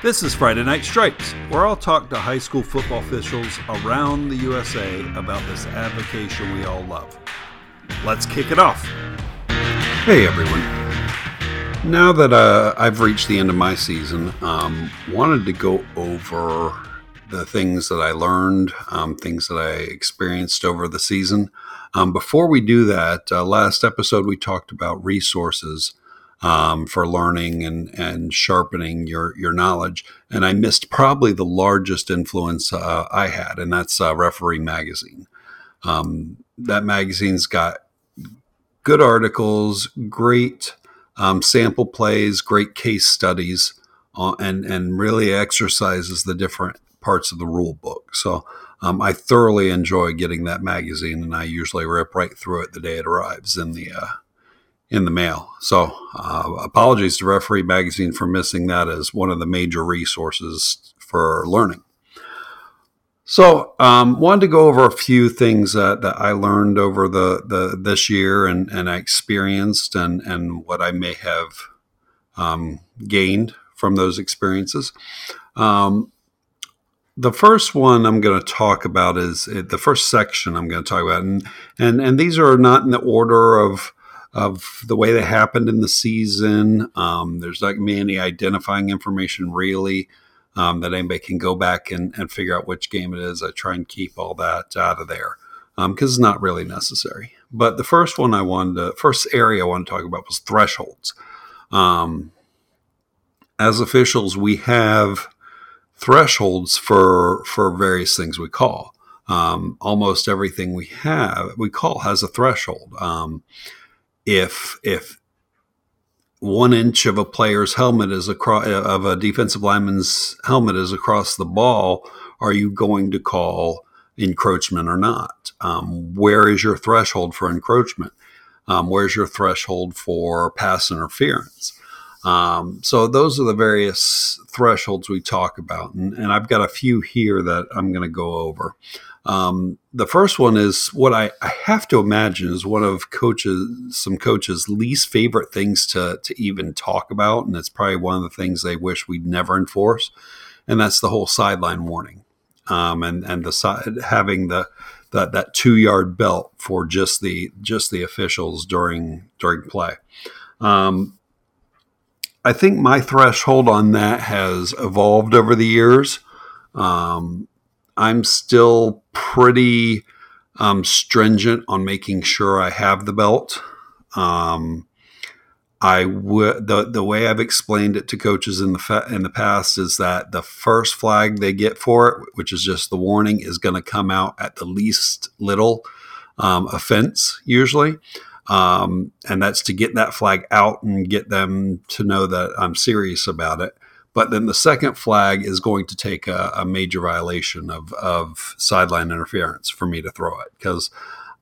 This is Friday Night Stripes, where I'll talk to high school football officials around the USA about this avocation we all love. Let's kick it off. Hey everyone. Now that uh, I've reached the end of my season, um, wanted to go over the things that I learned, um, things that I experienced over the season. Um, before we do that, uh, last episode we talked about resources um, for learning and, and sharpening your, your knowledge. And I missed probably the largest influence uh, I had, and that's uh, Referee Magazine. Um, that magazine's got good articles, great um, sample plays, great case studies, uh, and, and really exercises the different parts of the rule book. So um, I thoroughly enjoy getting that magazine, and I usually rip right through it the day it arrives in the uh, in the mail. So, uh, apologies to Referee Magazine for missing that as one of the major resources for learning. So, um, wanted to go over a few things that, that I learned over the, the this year and, and I experienced and, and what I may have um, gained from those experiences. Um, the first one I'm going to talk about is the first section I'm going to talk about, and and and these are not in the order of of the way they happened in the season. Um, there's not any identifying information really um, that anybody can go back and, and figure out which game it is. I try and keep all that out of there because um, it's not really necessary. But the first one I wanted to, first area I want to talk about was thresholds. Um, as officials, we have thresholds for for various things we call. Um, almost everything we have we call has a threshold. If if one inch of a player's helmet is across of a defensive lineman's helmet is across the ball, are you going to call encroachment or not? Um, where is your threshold for encroachment? Um, where's your threshold for pass interference? Um, so those are the various thresholds we talk about, and, and I've got a few here that I'm going to go over. Um, the first one is what I, I, have to imagine is one of coaches, some coaches' least favorite things to to even talk about, and it's probably one of the things they wish we'd never enforce, and that's the whole sideline warning, um, and and the side having the that that two yard belt for just the just the officials during during play. Um, I think my threshold on that has evolved over the years. Um, I'm still pretty um, stringent on making sure I have the belt. Um, I would the the way I've explained it to coaches in the fa- in the past is that the first flag they get for it, which is just the warning, is going to come out at the least little um, offense usually, um, and that's to get that flag out and get them to know that I'm serious about it. But then the second flag is going to take a, a major violation of, of sideline interference for me to throw it because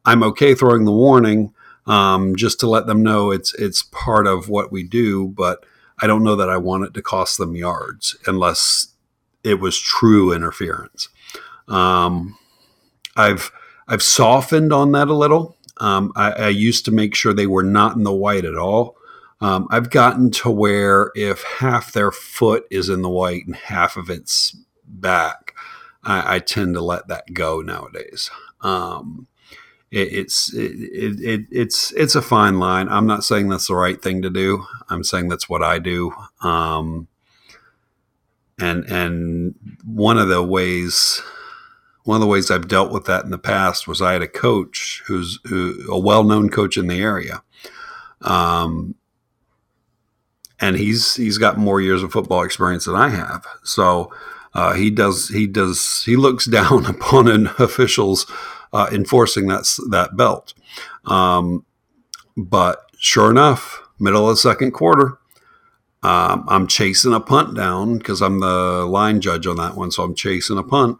I'm okay throwing the warning um, just to let them know it's it's part of what we do, but I don't know that I want it to cost them yards unless it was true interference. Um, I've I've softened on that a little. Um, I, I, used to make sure they were not in the white at all. Um, I've gotten to where if half their foot is in the white and half of it's back, I, I tend to let that go nowadays. Um, it, it's it, it, it's it's a fine line. I'm not saying that's the right thing to do. I'm saying that's what I do. Um, and and one of the ways one of the ways I've dealt with that in the past was I had a coach who's who, a well known coach in the area. Um, and he's he's got more years of football experience than I have. So uh, he does he does he looks down upon an officials uh, enforcing that that belt. Um, but sure enough, middle of the second quarter, um, I'm chasing a punt down because I'm the line judge on that one. So I'm chasing a punt.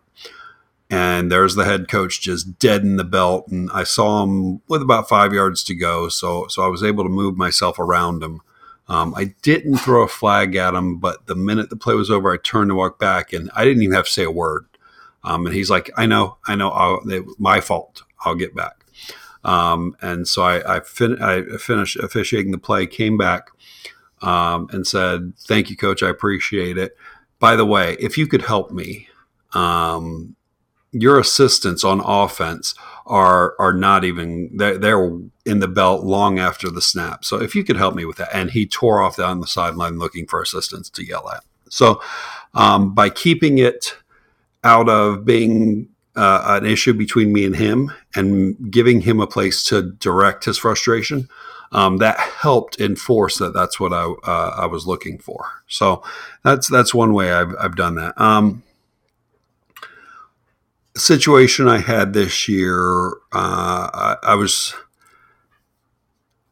And there's the head coach just dead in the belt. And I saw him with about five yards to go. So, so I was able to move myself around him. Um, I didn't throw a flag at him, but the minute the play was over, I turned to walk back, and I didn't even have to say a word. Um, and he's like, "I know, I know, I'll, it, my fault. I'll get back." Um, and so I, I, fin- I, finished officiating the play, came back, um, and said, "Thank you, coach. I appreciate it." by the way, if you could help me, um, your assistants on offense are are not even they're, they're, in the belt long after the snap. So if you could help me with that, and he tore off down the sideline looking for assistance to yell at. So um, by keeping it out of being uh, an issue between me and him, and giving him a place to direct his frustration, um, that helped enforce that that's what I uh, I was looking for. So that's that's one way I've I've done that. Um, situation I had this year, uh, I, I, was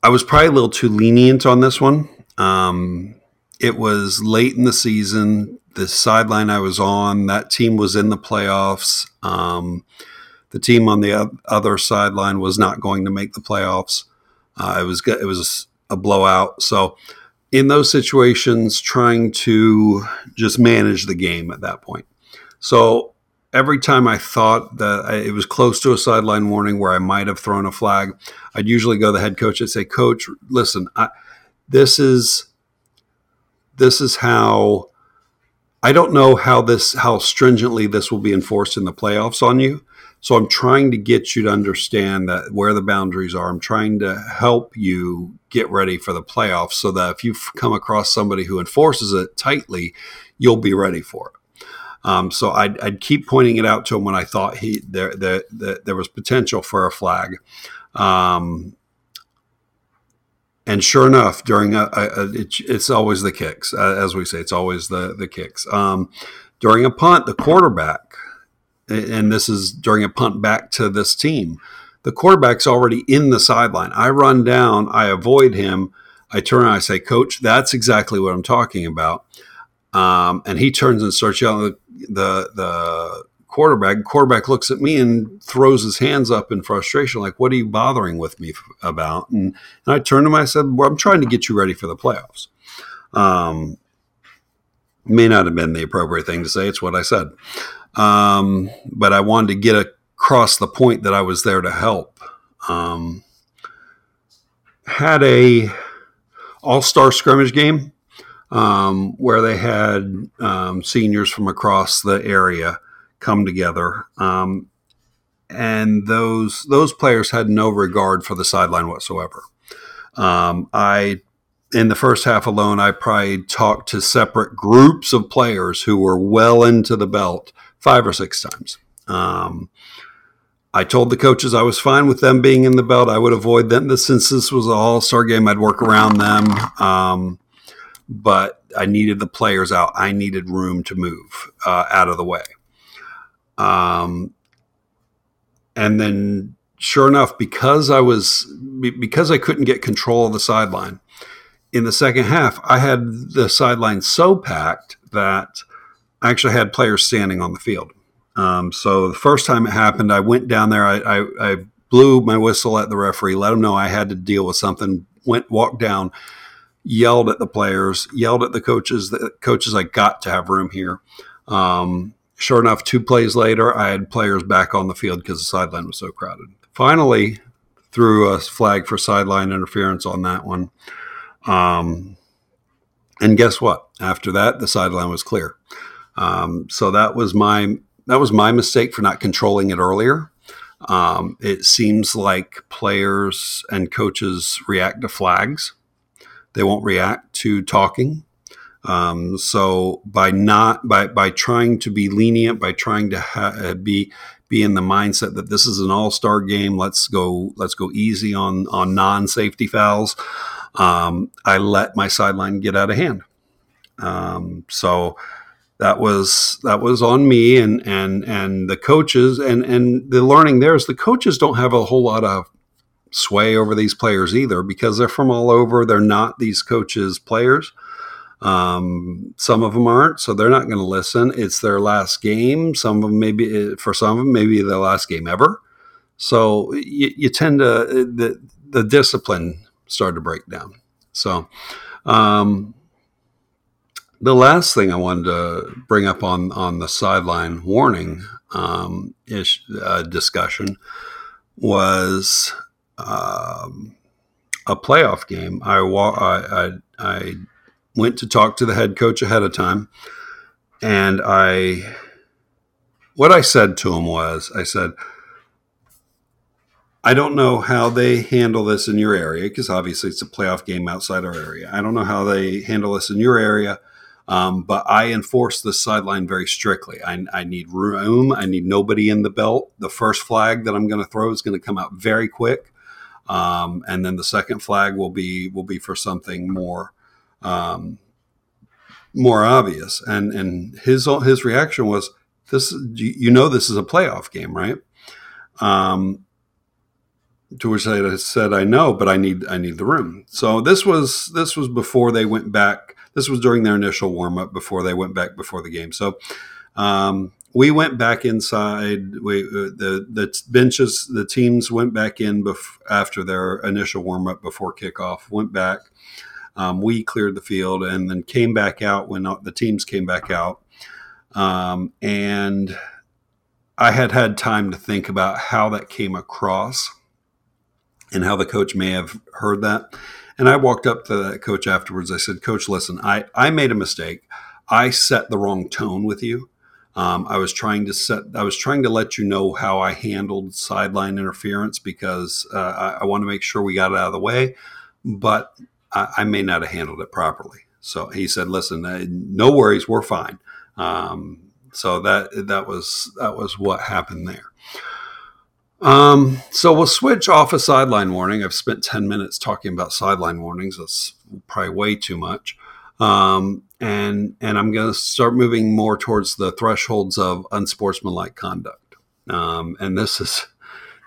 I was probably a little too lenient on this one. Um, it was late in the season. The sideline I was on, that team was in the playoffs. Um, the team on the other sideline was not going to make the playoffs. Uh, it was it was a blowout. So in those situations, trying to just manage the game at that point. So every time I thought that I, it was close to a sideline warning where I might have thrown a flag, I'd usually go to the head coach and say, "Coach, listen, I, this is this is how." I don't know how this how stringently this will be enforced in the playoffs on you. So I'm trying to get you to understand that where the boundaries are. I'm trying to help you get ready for the playoffs so that if you come across somebody who enforces it tightly, you'll be ready for it. Um, so I'd, I'd, keep pointing it out to him when I thought he there there, there, there was potential for a flag. Um, and sure enough, during a, a, it, it's always the kicks, uh, as we say, it's always the the kicks. Um, during a punt, the quarterback, and this is during a punt back to this team, the quarterback's already in the sideline. I run down, I avoid him, I turn, I say, "Coach, that's exactly what I'm talking about." Um, and he turns and starts yelling the the quarterback. Quarterback looks at me and throws his hands up in frustration, like, "What are you bothering with me about?" And, and I turned to him. I said, "Well, I'm trying to get you ready for the playoffs." Um, may not have been the appropriate thing to say. It's what I said, um, but I wanted to get across the point that I was there to help. Um, had a all star scrimmage game um, where they had um, seniors from across the area come together. Um, and those those players had no regard for the sideline whatsoever. Um, I in the first half alone, I probably talked to separate groups of players who were well into the belt five or six times. Um, I told the coaches I was fine with them being in the belt. I would avoid them. Since this was an all star game, I'd work around them. Um, but I needed the players out. I needed room to move uh, out of the way. Um, and then, sure enough, because I was because I couldn't get control of the sideline in the second half, I had the sideline so packed that I actually had players standing on the field. Um, so the first time it happened, I went down there. I, I, I blew my whistle at the referee, let him know I had to deal with something. Went walked down yelled at the players, yelled at the coaches. The coaches, I got to have room here. Um, sure enough, two plays later, I had players back on the field because the sideline was so crowded. Finally, threw a flag for sideline interference on that one. Um, and guess what? After that, the sideline was clear. Um, so that was my that was my mistake for not controlling it earlier. Um, it seems like players and coaches react to flags they won't react to talking. Um, so by not by by trying to be lenient, by trying to ha- uh, be be in the mindset that this is an all star game, let's go let's go easy on on non safety fouls. Um, I let my sideline get out of hand. Um, so that was that was on me and and and the coaches and and the learning there is the coaches don't have a whole lot of sway over these players either because they're from all over. They're not these coaches' players. Um, some of them aren't, so they're not going to listen. It's their last game. Some of them maybe eh, for some of them maybe their last game ever. So you, you tend to eh, the the discipline started to break down. So um, the last thing I wanted to bring up on on the sideline warning um, ish uh, discussion was um, a playoff game, I, I, I, I went to talk to the head coach ahead of time. and I, what I said to him was, I said, I don't know how they handle this in your area because obviously it's a playoff game outside our area. I don't know how they handle this in your area, um, but I enforce the sideline very strictly. I, I, need room. I need nobody in the belt. The first flag that I'm going to throw is going to come out very quick, um, and then the second flag will be will be for something more um, more obvious. And and his his reaction was, "This you know this is a playoff game, right?" Um, to which I said, "I know, but I need I need the room." So this was this was before they went back. This was during their initial warm up before they went back before the game. So um, we went back inside. We uh, the the benches, the teams went back in bef- after their initial warm up before kickoff. Went back. Um, we cleared the field and then came back out when the teams came back out. Um, and I had had time to think about how that came across and how the coach may have heard that. And I walked up to that coach afterwards. I said, Coach, listen, I, I made a mistake. I set the wrong tone with you. Um, I was trying to set. I was trying to let you know how I handled sideline interference because uh, I, I want to make sure we got it out of the way. But I, I, may not have handled it properly. So he said, "Listen, uh, no worries, we're fine." Um, so that that was that was what happened there. Um, so we'll switch off a sideline warning. I've spent 10 minutes talking about sideline warnings. That's probably way too much. Um, and, and I'm going to start moving more towards the thresholds of unsportsmanlike conduct. Um, and this is,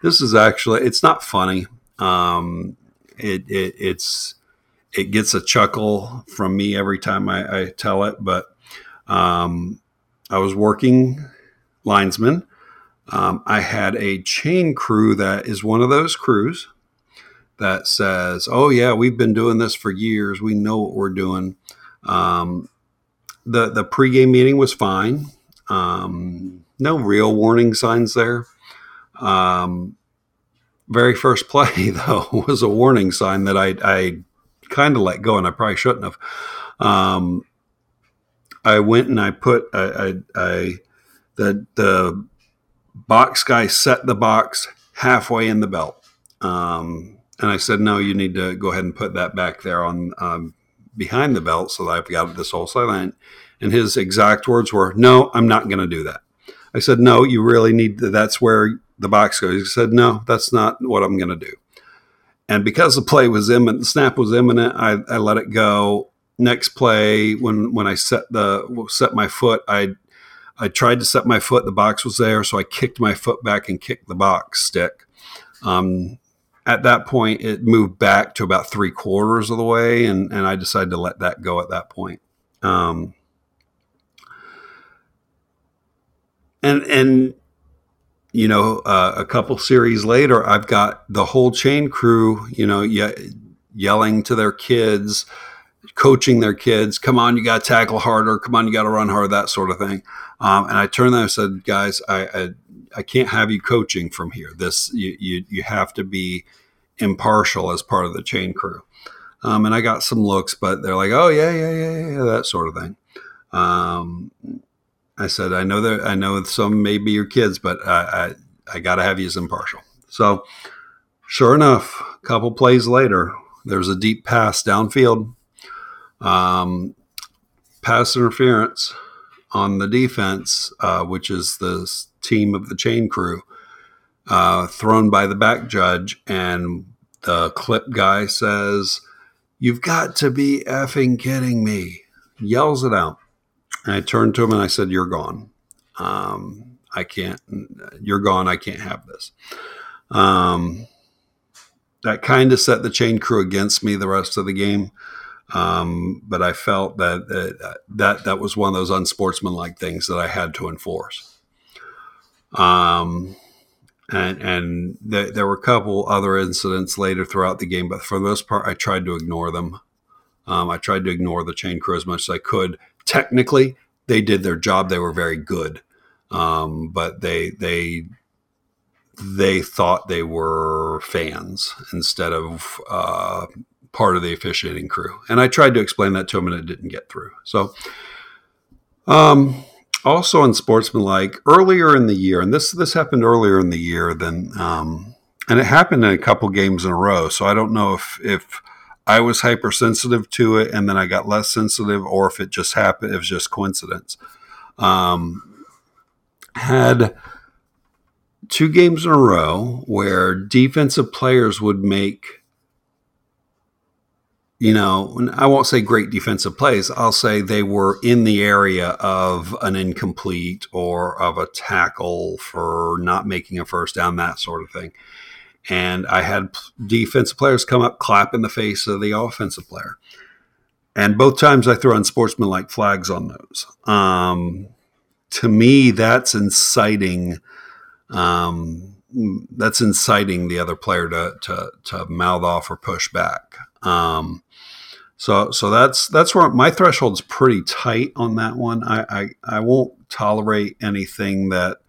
this is actually, it's not funny. Um, it, it, it's, it gets a chuckle from me every time I, I tell it, but, um, I was working linesman um, I had a chain crew that is one of those crews that says, "Oh yeah, we've been doing this for years. We know what we're doing." Um, the The pregame meeting was fine. Um, no real warning signs there. Um, very first play though was a warning sign that I, I kind of let go, and I probably shouldn't have. Um, I went and I put I, I, I the the box guy set the box halfway in the belt. Um, and I said, no, you need to go ahead and put that back there on um, behind the belt so that I've got this whole silent. And his exact words were, no, I'm not going to do that. I said, no, you really need to, that's where the box goes. He said, no, that's not what I'm going to do. And because the play was imminent, the snap was imminent, I, I let it go. Next play, when when I set the set my foot, I I tried to set my foot, the box was there, so I kicked my foot back and kicked the box stick. Um, at that point, it moved back to about three quarters of the way, and, and I decided to let that go at that point. Um, and and you know, uh, a couple series later, I've got the whole chain crew, you know, ye- yelling to their kids, coaching their kids, "Come on, you got to tackle harder. Come on, you got to run hard." That sort of thing. Um, and I turned them and said, guys, I, I, I can't have you coaching from here. This you, you you have to be impartial as part of the chain crew. Um, and I got some looks, but they're like, oh yeah, yeah, yeah, yeah, that sort of thing. Um, I said, I know that I know some may be your kids, but I I, I got to have you as impartial. So, sure enough, a couple plays later, there's a deep pass downfield. Um, pass interference on the defense, uh, which is the team of the chain crew, uh, thrown by the back judge. And the clip guy says, You've got to be effing kidding me. Yells it out. And I turned to him and I said, You're gone. Um, I can't, you're gone. I can't have this. Um, that kind of set the chain crew against me the rest of the game. Um, but I felt that, that that that was one of those unsportsmanlike things that I had to enforce. Um, and and th- there were a couple other incidents later throughout the game, but for the most part, I tried to ignore them. Um, I tried to ignore the chain crew as much as I could. Technically, they did their job; they were very good, um, but they they they thought they were fans instead of uh, part of the officiating crew. And I tried to explain that to him and it didn't get through. So Um, also unsportsmanlike earlier in the year, and this this happened earlier in the year than, um, and it happened in a couple games in a row. So I don't know if if I was hypersensitive to it, and then I got less sensitive, or if it just happened, it was just coincidence. Um, had two games in a row where defensive players would make you know, I won't say great defensive plays. I'll say they were in the area of an incomplete or of a tackle for not making a first down, that sort of thing. And I had defensive players come up, clap in the face of the offensive player. And both times I threw unsportsmanlike flags on those. Um, to me, that's inciting. Um, that's inciting the other player to, to, to mouth off or push back. Um, so so that's that's where my threshold's pretty tight on that one. I, I, I won't tolerate anything that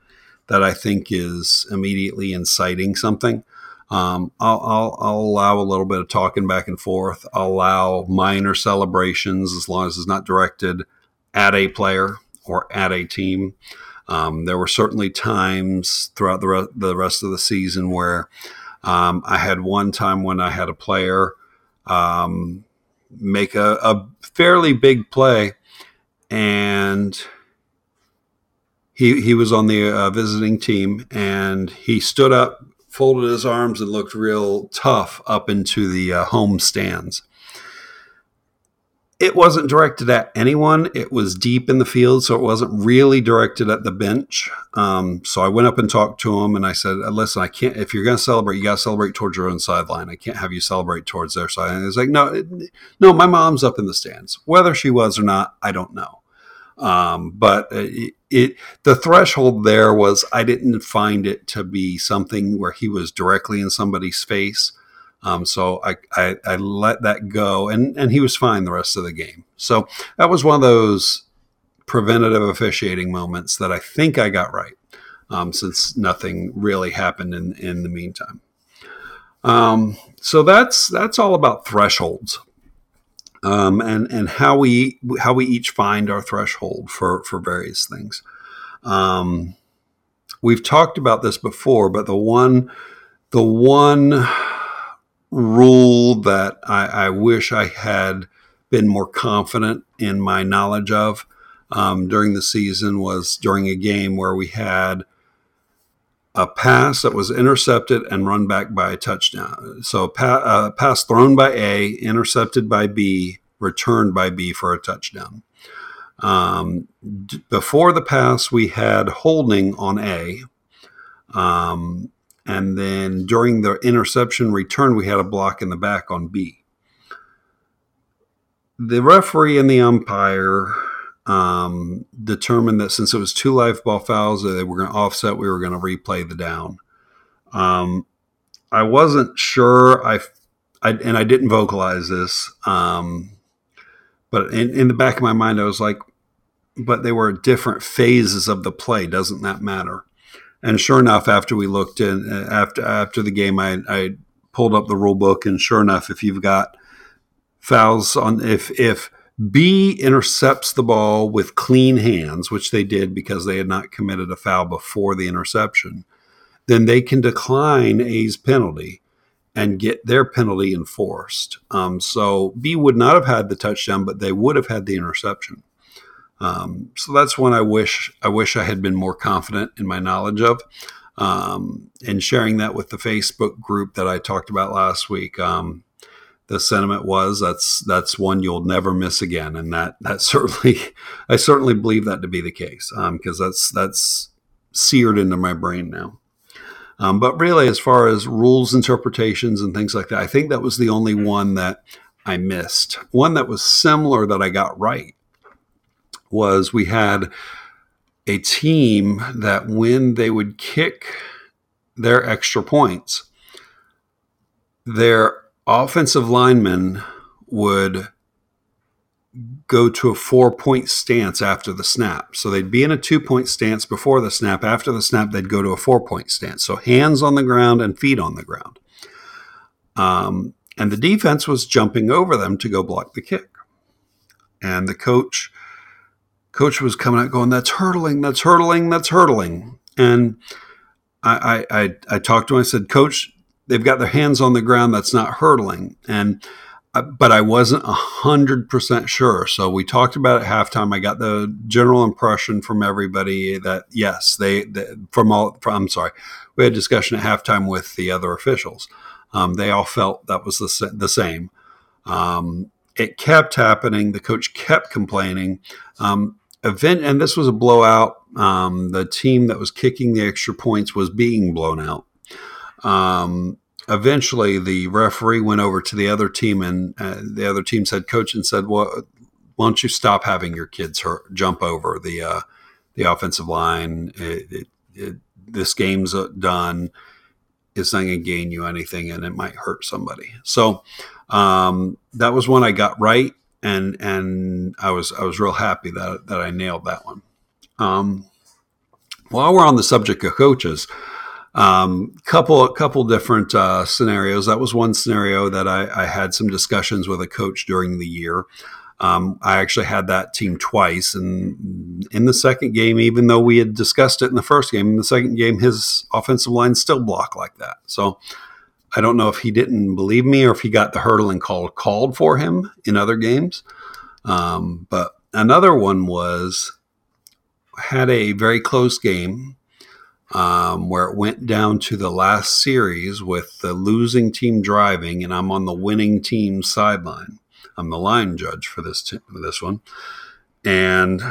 that I think is immediately inciting something. Um, I'll, I'll, I'll, allow a little bit of talking back and forth. I'll allow minor celebrations as long as it's not directed at a player or at a team. Um, there were certainly times throughout the, re- the rest of the season where um, I had one time when I had a player um, make a, a fairly big play, and he he was on the uh, visiting team, and he stood up, folded his arms, and looked real tough up into the uh, home stands it wasn't directed at anyone. It was deep in the field, so it wasn't really directed at the bench. Um, so I went up and talked to him, and I said, "Listen, I can't. If you're going to celebrate, you got to celebrate towards your own sideline. I can't have you celebrate towards their side." And he's like, "No, no, my mom's up in the stands. Whether she was or not, I don't know." Um, but it, it, the threshold there was I didn't find it to be something where he was directly in somebody's face. Um, so I, I, I, let that go, and, and he was fine the rest of the game. So that was one of those preventative officiating moments that I think I got right, um, since nothing really happened in, in the meantime. Um, so that's that's all about thresholds, um, and and how we how we each find our threshold for for various things. Um, we've talked about this before, but the one the one rule that I, I, wish I had been more confident in my knowledge of um, during the season was during a game where we had a pass that was intercepted and run back by a touchdown. So pa- uh, pass thrown by A, intercepted by B, returned by B for a touchdown. Um, d- before the pass, we had holding on A. Um, and then during the interception return, we had a block in the back on B. The referee and the umpire um, determined that since it was two live ball fouls, that they were going to offset. We were going to replay the down. Um, I wasn't sure. I, I, and I didn't vocalize this, um, but in, in the back of my mind, I was like, "But they were different phases of the play. Doesn't that matter?" And sure enough, after we looked in after after the game, I, I pulled up the rule book, and sure enough, if you've got fouls on if if B intercepts the ball with clean hands, which they did because they had not committed a foul before the interception, then they can decline A's penalty and get their penalty enforced. Um, so B would not have had the touchdown, but they would have had the interception. Um, so that's one I wish I wish I had been more confident in my knowledge of. Um, and sharing that with the Facebook group that I talked about last week. Um, the sentiment was that's that's one you'll never miss again, and that that certainly I certainly believe that to be the case because um, that's that's seared into my brain now. Um, but really, as far as rules interpretations and things like that, I think that was the only one that I missed. One that was similar that I got right was we had a team that when they would kick their extra points, their offensive linemen would go to a four point stance after the snap. So they'd be in a two point stance before the snap. After the snap, they'd go to a four point stance. So hands on the ground and feet on the ground. Um, and the defense was jumping over them to go block the kick. And the coach coach was coming out going, "That's hurdling, that's hurdling, that's hurdling," and I I I, I talked to him. I said, "Coach, they've got their hands on the ground. That's not hurdling," and uh, but I wasn't hundred percent sure. So we talked about it halftime. I got the general impression from everybody that yes, they, they from all. From, I'm sorry, we had a discussion at halftime with the other officials. Um, they all felt that was the, the same. Um, it kept happening. The coach kept complaining. Um, event, and this was a blowout. Um, the team that was kicking the extra points was being blown out. Um, eventually the referee went over to the other team and uh, the other team's head coach and said, "Well, why don't you stop having your kids hurt, jump over the uh, the offensive line? It, it, it, this game's uh, done. It's not going to gain you anything, and it might hurt somebody." So um, that was one I got right, and and I was I was real happy that that I nailed that one. Um, while we're on the subject of coaches. Um, couple a couple different uh, scenarios. That was one scenario that I, I, had some discussions with a coach during the year. Um, I actually had that team twice, and in the second game, even though we had discussed it in the first game, in the second game, his offensive line still blocked like that. So I don't know if he didn't believe me or if he got the hurdling call called for him in other games. Um, but another one was had a very close game um, where it went down to the last series with the losing team driving, and I'm on the winning team sideline. I'm the line judge for this t- for this one, and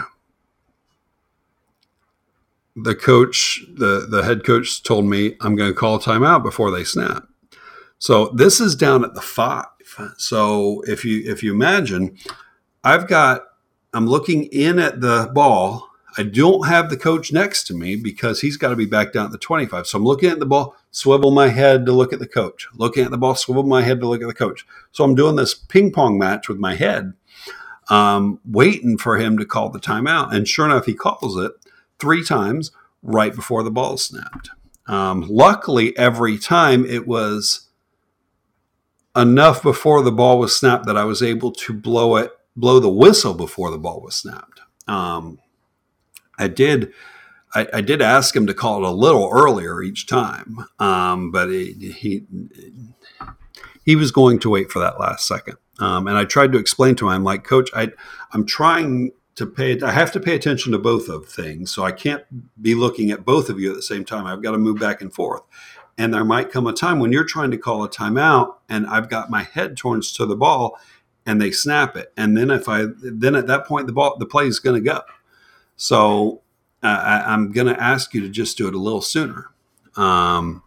the coach, the the head coach, told me I'm going to call a timeout before they snap. So this is down at the five. So if you if you imagine, I've got I'm looking in at the ball I don't have the coach next to me because he's got to be back down at the 25. So I'm looking at the ball, swivel my head to look at the coach. Looking at the ball, swivel my head to look at the coach. So I'm doing this ping pong match with my head, um, waiting for him to call the timeout. And sure enough, he calls it three times right before the ball snapped. Um, luckily, every time it was enough before the ball was snapped that I was able to blow it, blow the whistle before the ball was snapped. Um, I did. I, I, did ask him to call it a little earlier each time, um, but he, he, he was going to wait for that last second. Um, and I tried to explain to him, I'm like, Coach, I I'm trying to pay. I have to pay attention to both of things, so I can't be looking at both of you at the same time. I've got to move back and forth. And there might come a time when you're trying to call a timeout, and I've got my head towards to the ball, and they snap it. And then if I then at that point the ball the play is going to go. So uh, I, am going to ask you to just do it a little sooner. Um,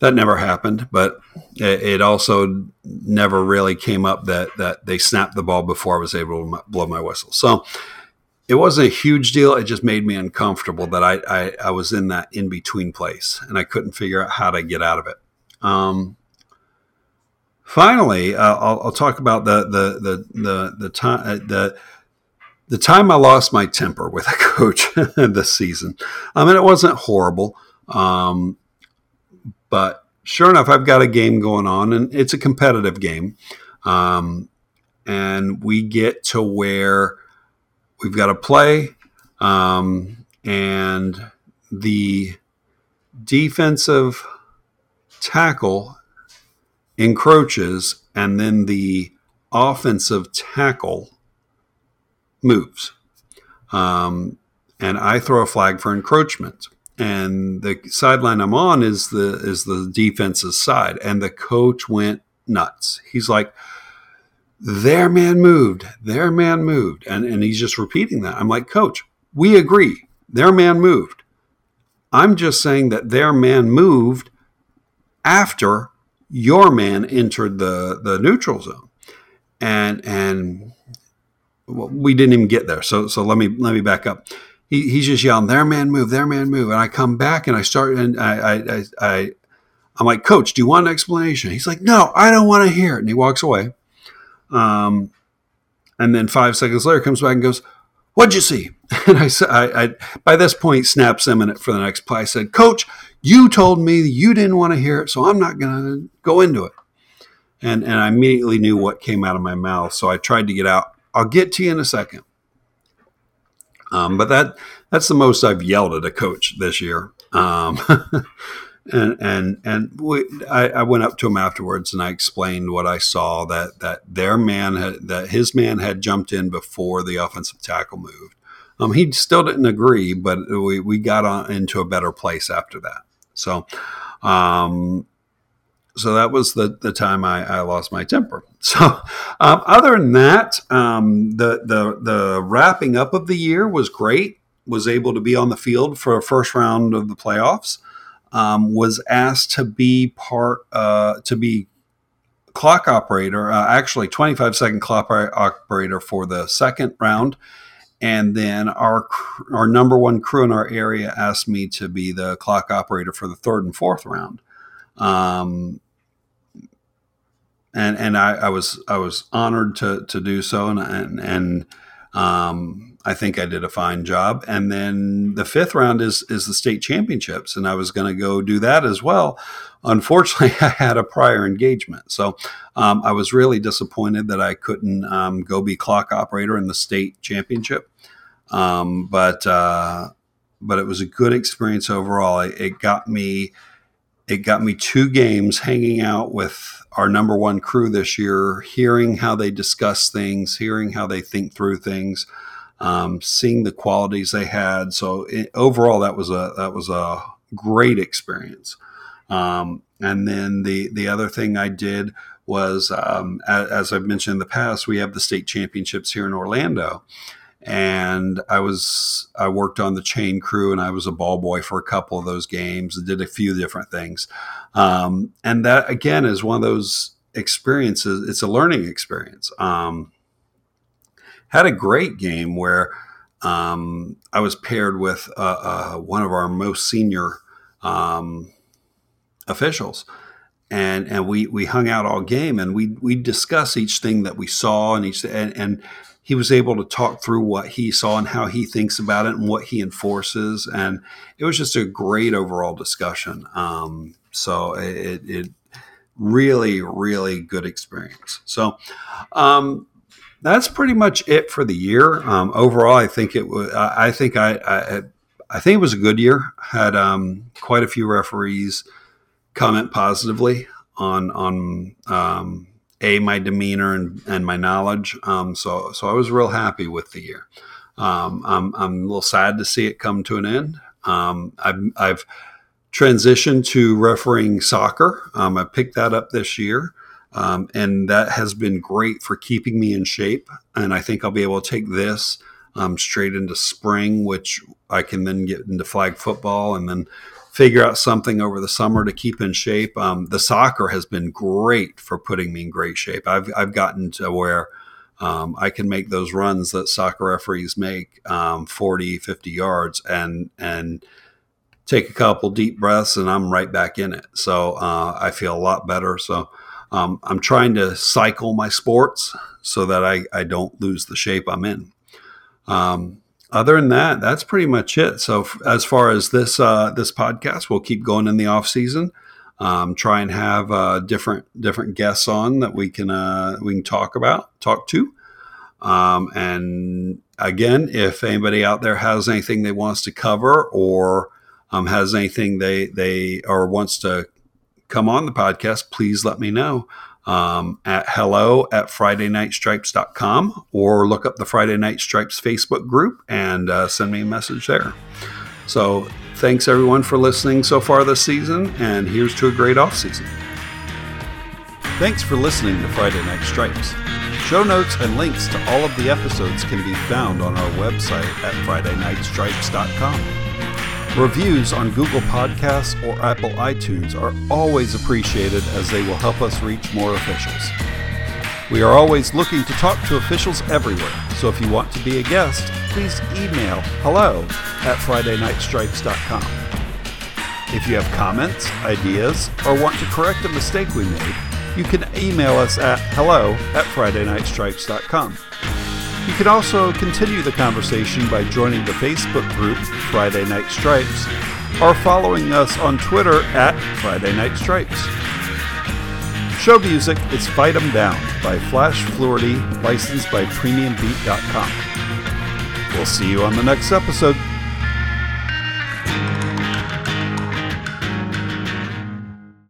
that never happened, but it, it, also never really came up that that they snapped the ball before I was able to blow my whistle. So it wasn't a huge deal. It just made me uncomfortable that I, I, I was in that in between place and I couldn't figure out how to get out of it. Um, finally, uh, I'll, I'll, talk about the the the the the time uh, the the time I lost my temper with a coach this season. I mean, it wasn't horrible, um, but sure enough, I've got a game going on, and it's a competitive game. Um, and we get to where we've got to play, um, and the defensive tackle encroaches, and then the offensive tackle moves. Um, and I throw a flag for encroachment. And the sideline I'm on is the is the defense's side. And the coach went nuts. He's like, their man moved, their man moved. And, and he's just repeating that. I'm like, Coach, we agree. Their man moved. I'm just saying that their man moved after your man entered the, the neutral zone. And and well, we didn't even get there. So so let me let me back up. He, he's just yelling, "Their man move, their man move," and I come back and I start and I I, I, I I'm like, Coach, do you want an explanation? He's like, No, I don't want to hear it, and he walks away. Um, and then five seconds later, comes back and goes, "What'd you see?" And I said, I, by this point snaps imminent for the next play. I said, "Coach, you told me you didn't want to hear it, so I'm not going to go into it." And and I immediately knew what came out of my mouth, so I tried to get out I'll get to you in a second. Um, but that that's the most I've yelled at a coach this year. Um, and and and we, I, I, went up to him afterwards and I explained what I saw that that their man had, that his man had jumped in before the offensive tackle moved. Um, he still didn't agree, but we, we got on into a better place after that. So, um, so that was the, the time I, I lost my temper. So, um, other than that, um, the, the, the wrapping up of the year was great. Was able to be on the field for a first round of the playoffs. Um, was asked to be part, uh, to be clock operator, uh, actually 25 second clock operator for the second round. And then our our number one crew in our area asked me to be the clock operator for the third and fourth round. Um, and and I, I, was I was honored to to do so, and and, and um, I think I did a fine job. And then the fifth round is is the state championships, and I was going to go do that as well. Unfortunately, I had a prior engagement, so um, I was really disappointed that I couldn't um, go be clock operator in the state championship. Um, but uh, but it was a good experience overall. It, it got me it got me two games hanging out with our number one crew this year, hearing how they discuss things, hearing how they think through things, um, seeing the qualities they had. So it, overall, that was a that was a great experience. Um, and then the the other thing I did was, um, as, as I've mentioned in the past, we have the state championships here in Orlando, and I was I worked on the chain crew and I was a ball boy for a couple of those games and did a few different things. Um, and that again is one of those experiences. It's a learning experience. Um, had a great game where um, I was paired with uh, uh, one of our most senior um, officials. And, and we, we hung out all game and we we discuss each thing that we saw and each and, and he was able to talk through what he saw and how he thinks about it and what he enforces. And it was just a great overall discussion. Um, so it, it, really, really good experience. So um, that's pretty much it for the year. Um, overall, I think it was. I think I, I, I think it was a good year. Had um, quite a few referees comment positively on on um, a my demeanor and, and my knowledge. Um, so so I was real happy with the year. Um, I'm I'm a little sad to see it come to an end. Um, I've, I've transitioned to refereeing soccer. I picked that up this year. Um, and that has been great for keeping me in shape. And I think I'll be able to take this um, straight into spring, which I can then get into flag football and then figure out something over the summer to keep in shape. Um, the soccer has been great for putting me in great shape. I've, I've gotten to where um, I can make those runs that soccer referees make um, 40, 50 yards and, and take a couple deep breaths and I'm right back in it. So uh, I feel a lot better. So um, I'm trying to cycle my sports so that I, I don't lose the shape I'm in. Um, other than that, that's pretty much it. So f- as far as this uh, this podcast, we'll keep going in the off season. Um, try and have uh, different different guests on that we can uh, we can talk about, talk to. Um, and again, if anybody out there has anything they wants to cover or um, has anything they they or wants to come on the podcast, please let me know um, at hello at FridayNightStripes.com or look up the Friday Night Stripes Facebook group and uh, send me a message there. So thanks everyone for listening so far this season, and here's to a great off season. Thanks for listening to Friday Night Stripes. Show notes and links to all of the episodes can be found on our website at FridayNightStripes.com. Reviews on Google Podcasts or Apple iTunes are always appreciated as they will help us reach more officials. We are always looking to talk to officials everywhere, so if you want to be a guest, please email hello at FridayNightStripes.com. If you have comments, ideas, or want to correct a mistake we made, you can email us at hello at FridayNightStripes.com. You can also continue the conversation by joining the Facebook group Friday Night Stripes or following us on Twitter at Friday Night Stripes. Show music is Fight 'em Down by Flash Fluorty, licensed by PremiumBeat.com. We'll see you on the next episode.